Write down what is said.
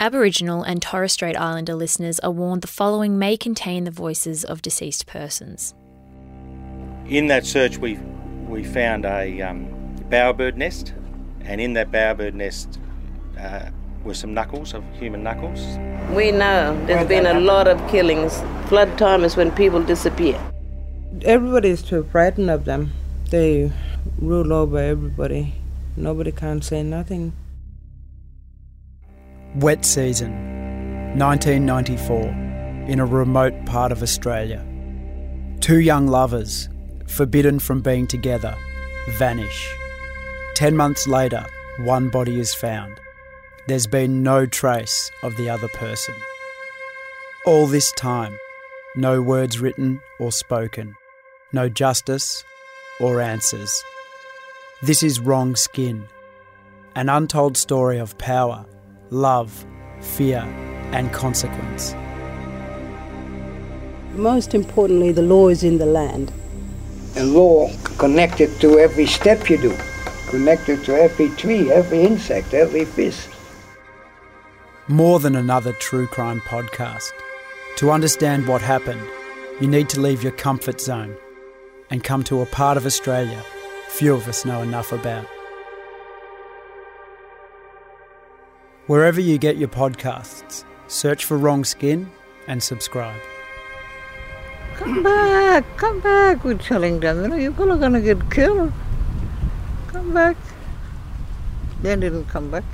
Aboriginal and Torres Strait Islander listeners are warned the following may contain the voices of deceased persons. In that search, we we found a um, bowerbird nest, and in that bowerbird nest uh, were some knuckles of human knuckles. We know there's been a lot of killings. Flood time is when people disappear. Everybody is too frightened of them. They rule over everybody. Nobody can say nothing. Wet season, 1994, in a remote part of Australia. Two young lovers, forbidden from being together, vanish. Ten months later, one body is found. There's been no trace of the other person. All this time, no words written or spoken, no justice or answers. This is Wrong Skin, an untold story of power, love, fear, and consequence. Most importantly, the law is in the land. And law connected to every step you do, connected to every tree, every insect, every fish. More than another true crime podcast. To understand what happened, you need to leave your comfort zone and come to a part of Australia few of us know enough about. Wherever you get your podcasts, search for Wrong Skin and subscribe. Come back, come back, we're telling them. You're going to get killed. Come back. Then it'll come back.